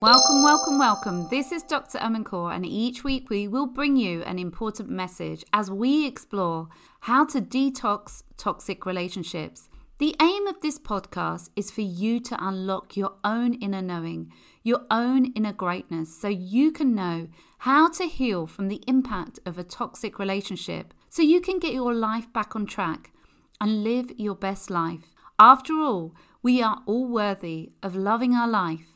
Welcome, welcome, welcome. This is Dr. Amancourt, and each week we will bring you an important message as we explore how to detox toxic relationships. The aim of this podcast is for you to unlock your own inner knowing, your own inner greatness, so you can know how to heal from the impact of a toxic relationship, so you can get your life back on track and live your best life. After all, we are all worthy of loving our life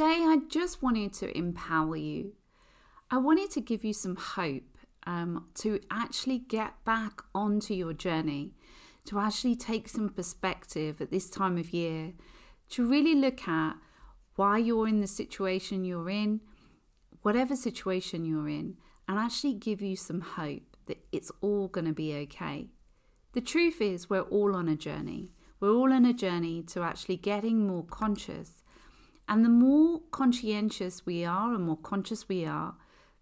Today, I just wanted to empower you. I wanted to give you some hope um, to actually get back onto your journey, to actually take some perspective at this time of year, to really look at why you're in the situation you're in, whatever situation you're in, and actually give you some hope that it's all going to be okay. The truth is, we're all on a journey. We're all on a journey to actually getting more conscious and the more conscientious we are and more conscious we are,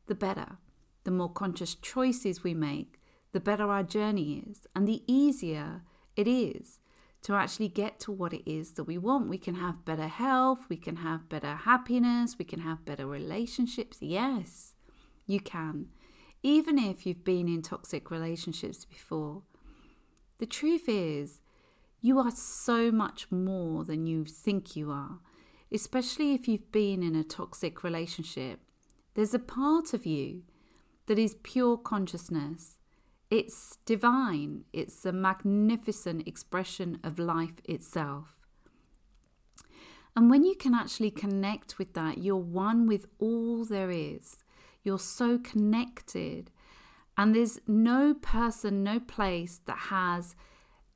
the better. The more conscious choices we make, the better our journey is, and the easier it is to actually get to what it is that we want. We can have better health, we can have better happiness, we can have better relationships. Yes, you can. Even if you've been in toxic relationships before. The truth is, you are so much more than you think you are especially if you've been in a toxic relationship, there's a part of you that is pure consciousness. It's divine, it's a magnificent expression of life itself. And when you can actually connect with that, you're one with all there is. You're so connected. And there's no person, no place that has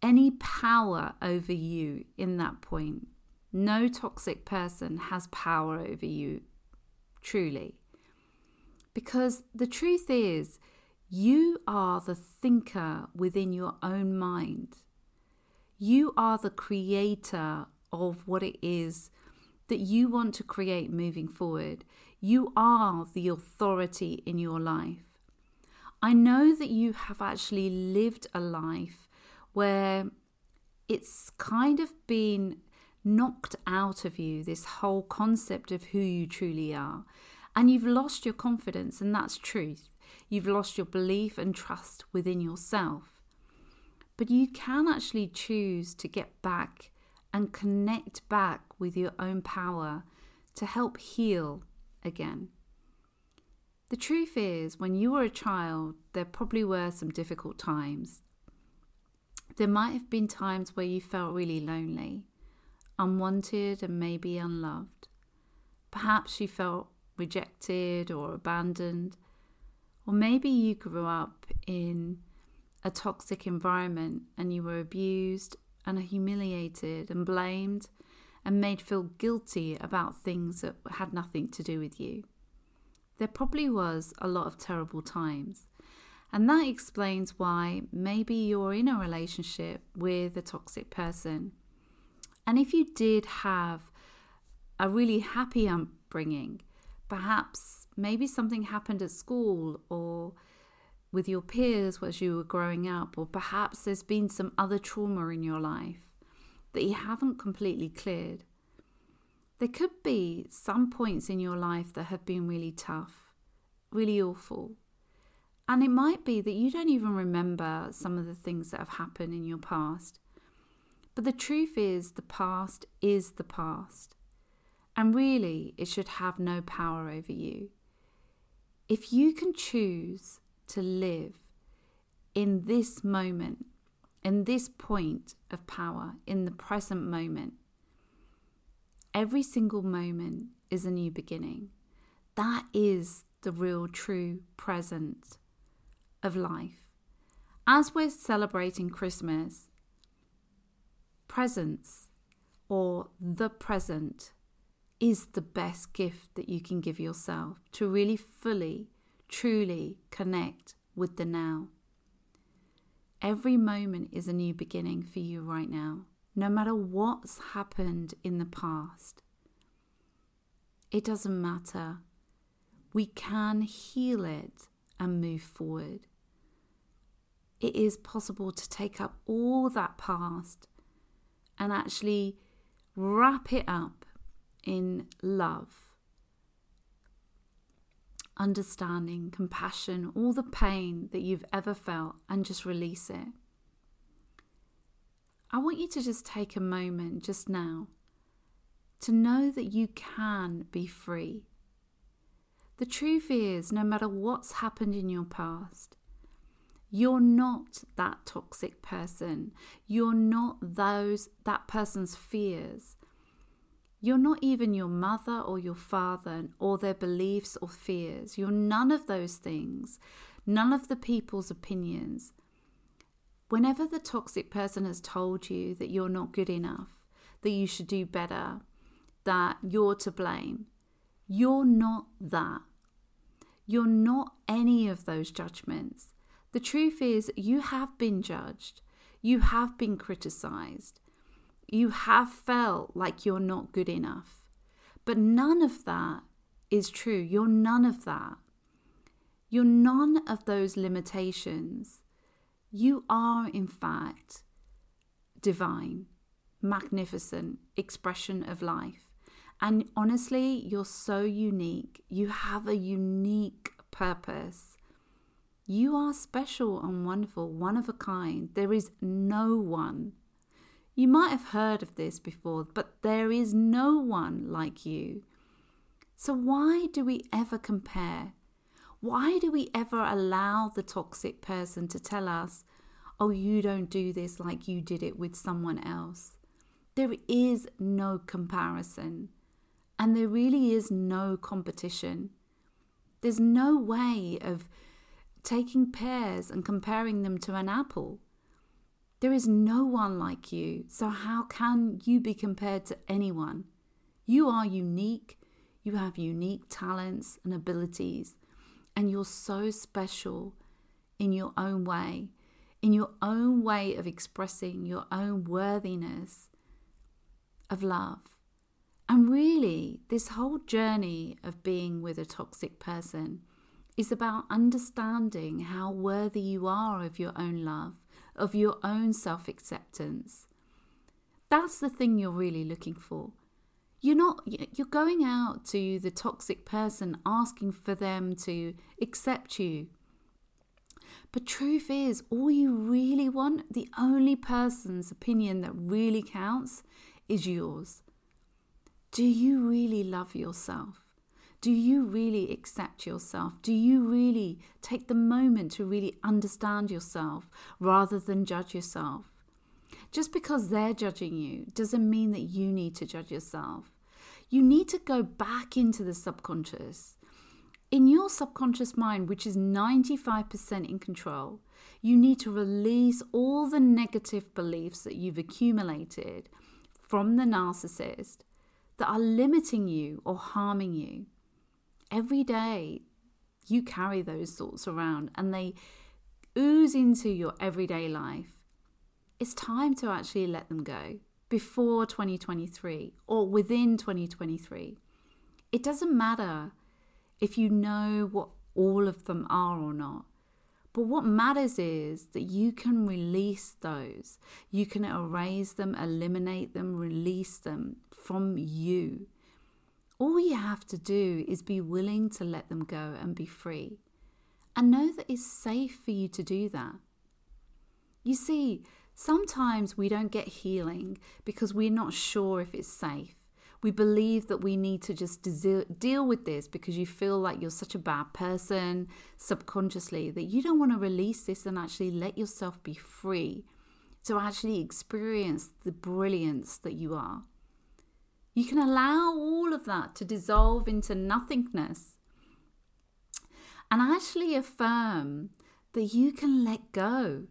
any power over you in that point. No toxic person has power over you, truly. Because the truth is, you are the thinker within your own mind. You are the creator of what it is that you want to create moving forward. You are the authority in your life. I know that you have actually lived a life where it's kind of been knocked out of you this whole concept of who you truly are. And you've lost your confidence, and that's truth. You've lost your belief and trust within yourself. But you can actually choose to get back and connect back with your own power to help heal again. The truth is, when you were a child, there probably were some difficult times. There might have been times where you felt really lonely unwanted and maybe unloved. Perhaps you felt rejected or abandoned, or maybe you grew up in a toxic environment and you were abused and humiliated and blamed and made feel guilty about things that had nothing to do with you. There probably was a lot of terrible times. And that explains why maybe you're in a relationship with a toxic person and if you did have a really happy upbringing, perhaps maybe something happened at school or with your peers as you were growing up, or perhaps there's been some other trauma in your life that you haven't completely cleared. There could be some points in your life that have been really tough, really awful. And it might be that you don't even remember some of the things that have happened in your past. But the truth is, the past is the past. And really, it should have no power over you. If you can choose to live in this moment, in this point of power, in the present moment, every single moment is a new beginning. That is the real, true present of life. As we're celebrating Christmas, presence or the present is the best gift that you can give yourself to really fully, truly connect with the now. Every moment is a new beginning for you right now, no matter what's happened in the past. It doesn't matter. We can heal it and move forward. it is possible to take up all that past and actually wrap it up in love, understanding, compassion, all the pain that you've ever felt, and just release it. I want you to just take a moment just now to know that you can be free. The truth is, no matter what's happened in your past, you're not that toxic person. You're not those that person's fears. You're not even your mother or your father or their beliefs or fears. You're none of those things. None of the people's opinions. Whenever the toxic person has told you that you're not good enough, that you should do better, that you're to blame, you're not that. You're not any of those judgments. The truth is, you have been judged, you have been criticized, you have felt like you're not good enough. But none of that is true. You're none of that. You're none of those limitations. You are, in fact, divine, magnificent expression of life. And honestly, you're so unique. You have a unique purpose. You are special and wonderful, one of a kind. There is no one. You might have heard of this before, but there is no one like you. So, why do we ever compare? Why do we ever allow the toxic person to tell us, oh, you don't do this like you did it with someone else? There is no comparison, and there really is no competition. There's no way of taking pears and comparing them to an apple. There is no one like you, so how can you be compared to anyone? You are unique, you have unique talents and abilities, and you're so special in your own way, in your own way of expressing your own worthiness of love. And really, this whole journey of being with a toxic person is about understanding how worthy you are of your own love, of your own self acceptance. That's the thing you're really looking for. You're not, you're going out to the toxic person asking for them to accept you. But truth is, all you really want, the only person's opinion that really counts, is yours. Do you really love yourself? Do you really accept yourself? Do you really take the moment to really understand yourself rather than judge yourself? Just because they're judging you doesn't mean that you need to judge yourself. You need to go back into the subconscious. In your subconscious mind, which is 95% in control, you need to release all the negative beliefs that you've accumulated from the narcissist that are limiting you or harming you every day you carry those thoughts around and they ooze into your everyday life, it's time to actually let them go before 2023 or within 2023. It doesn't matter if you know what all of them are or not. But what matters is that you can release those. You can erase them, eliminate them, release them from you. All you have to do is be willing to let them go and be free. And know that it's safe for you to do that. You see, sometimes we don't get healing because we're not sure if it's safe. We believe that we need to just deal with this because you feel like you're such a bad person subconsciously that you don't want to release this and actually let yourself be free to actually experience the brilliance that you are. You can allow all of that to dissolve into nothingness and actually affirm that you can let go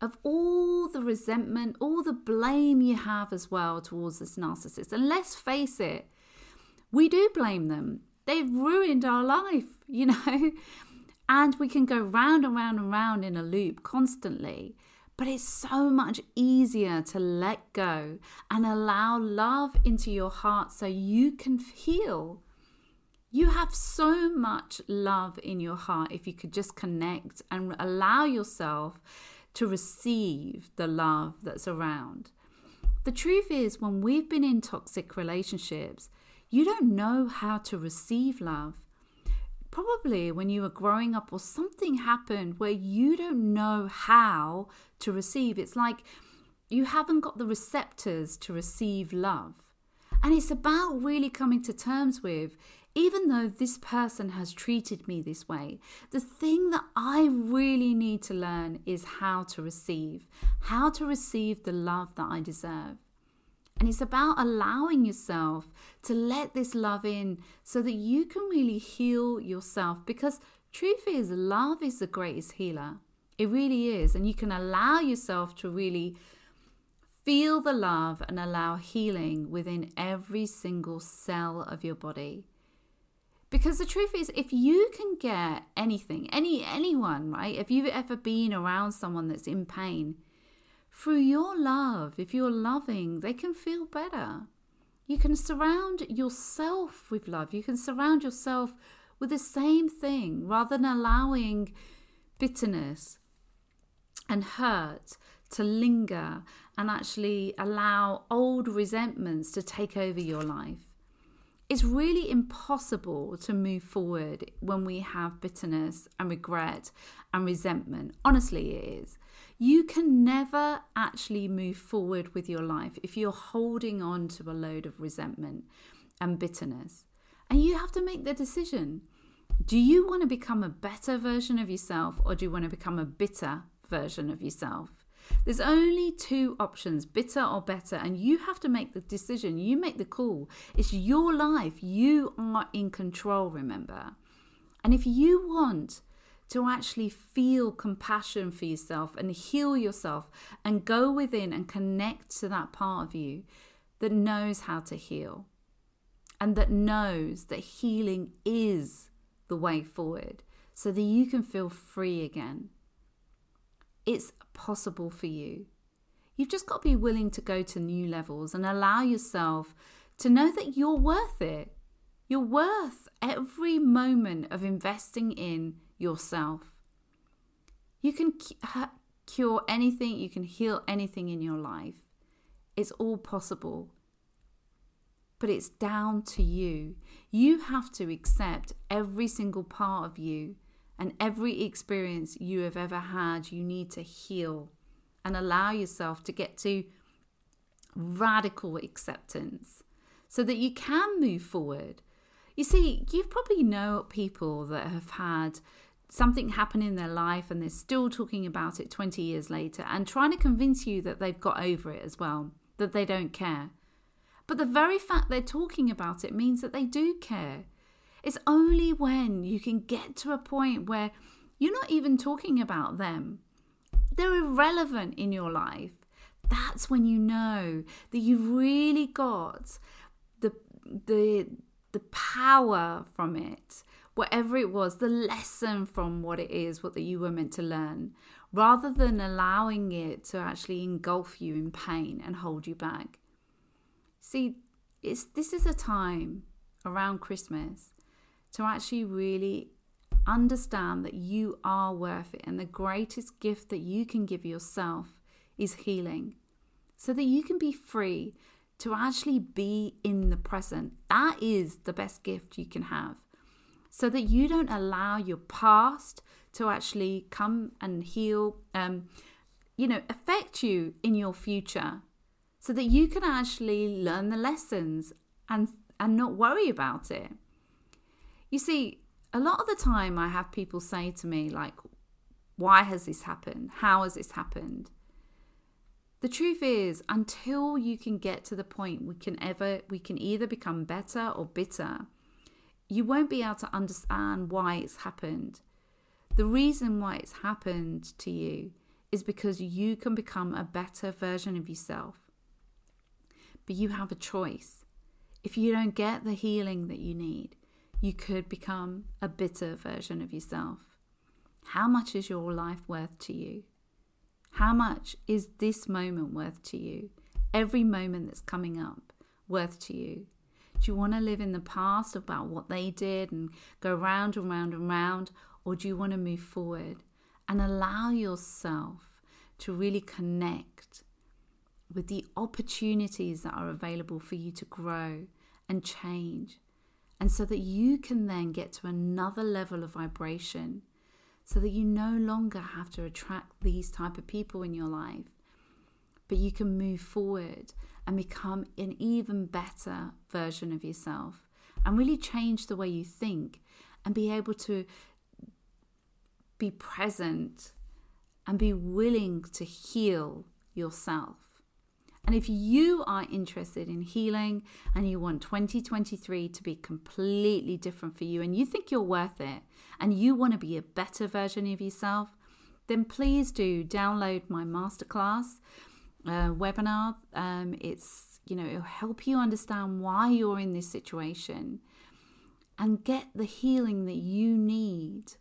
of all the resentment, all the blame you have as well towards this narcissist. And let's face it, we do blame them. They've ruined our life, you know? And we can go round and round and round in a loop constantly. But it's so much easier to let go and allow love into your heart so you can heal. You have so much love in your heart if you could just connect and allow yourself to receive the love that's around. The truth is, when we've been in toxic relationships, you don't know how to receive love. Probably when you were growing up or something happened where you don't know how to receive. It's like you haven't got the receptors to receive love. And it's about really coming to terms with even though this person has treated me this way, the thing that I really need to learn is how to receive, how to receive the love that I deserve. And it's about allowing yourself to let this love in so that you can really heal yourself. Because truth is, love is the greatest healer. It really is. And you can allow yourself to really feel the love and allow healing within every single cell of your body. Because the truth is, if you can get anything, any anyone, right? If you've ever been around someone that's in pain, through your love, if you're loving, they can feel better. You can surround yourself with love. You can surround yourself with the same thing rather than allowing bitterness and hurt to linger and actually allow old resentments to take over your life. It's really impossible to move forward when we have bitterness and regret and resentment. Honestly, it is. You can never actually move forward with your life if you're holding on to a load of resentment and bitterness. And you have to make the decision. Do you want to become a better version of yourself or do you want to become a bitter version of yourself? There's only two options, bitter or better, and you have to make the decision. You make the call. It's your life. You are in control, remember. And if you want to actually feel compassion for yourself and heal yourself and go within and connect to that part of you that knows how to heal and that knows that healing is the way forward so that you can feel free again. It's possible for you. You've just got to be willing to go to new levels and allow yourself to know that you're worth it. You're worth every moment of investing in yourself. You can cure anything, you can heal anything in your life. It's all possible. But it's down to you. You have to accept every single part of you and every experience you have ever had. You need to heal and allow yourself to get to radical acceptance so that you can move forward. You see, you probably know people that have had something happened in their life and they're still talking about it 20 years later and trying to convince you that they've got over it as well, that they don't care. But the very fact they're talking about it means that they do care. It's only when you can get to a point where you're not even talking about them, they're irrelevant in your life. That's when you know that you've really got the the the power from it whatever it was, the lesson from what it is, what that you were meant to learn, rather than allowing it to actually engulf you in pain and hold you back. See, it's this is a time around Christmas to actually really understand that you are worth it and the greatest gift that you can give yourself is healing so that you can be free to actually be in the present. That is the best gift you can have so that you don't allow your past to actually come and heal, um, you know, affect you in your future, so that you can actually learn the lessons and and not worry about it. You see, a lot of the time I have people say to me like, "Why has this happened? How has this happened?" The truth is, until you can get to the point we can ever we can either become better or bitter you won't be able to understand why it's happened. The reason why it's happened to you is because you can become a better version of yourself. But you have a choice. If you don't get the healing that you need, you could become a bitter version of yourself. How much is your life worth to you? How much is this moment worth to you? Every moment that's coming up worth to you? Do you want to live in the past about what they did and go round and round and round? Or do you want to move forward and allow yourself to really connect with the opportunities that are available for you to grow and change. And so that you can then get to another level of vibration so that you no longer have to attract these type of people in your life, but you can move forward and become an even better version of yourself and really change the way you think and be able to be present and be willing to heal yourself. And if you are interested in healing and you want 2023 to be completely different for you and you think you're worth it and you want to be a better version of yourself, then please do download my masterclass uh, webinar. Um, it's, you know, it'll help you understand why you're in this situation and get the healing that you need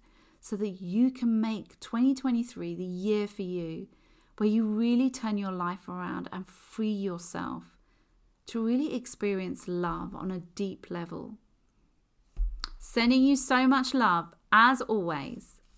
so that you can make 2023 the year for you where you really turn your life around and free yourself to really experience love on a deep level. Sending you so much love as always.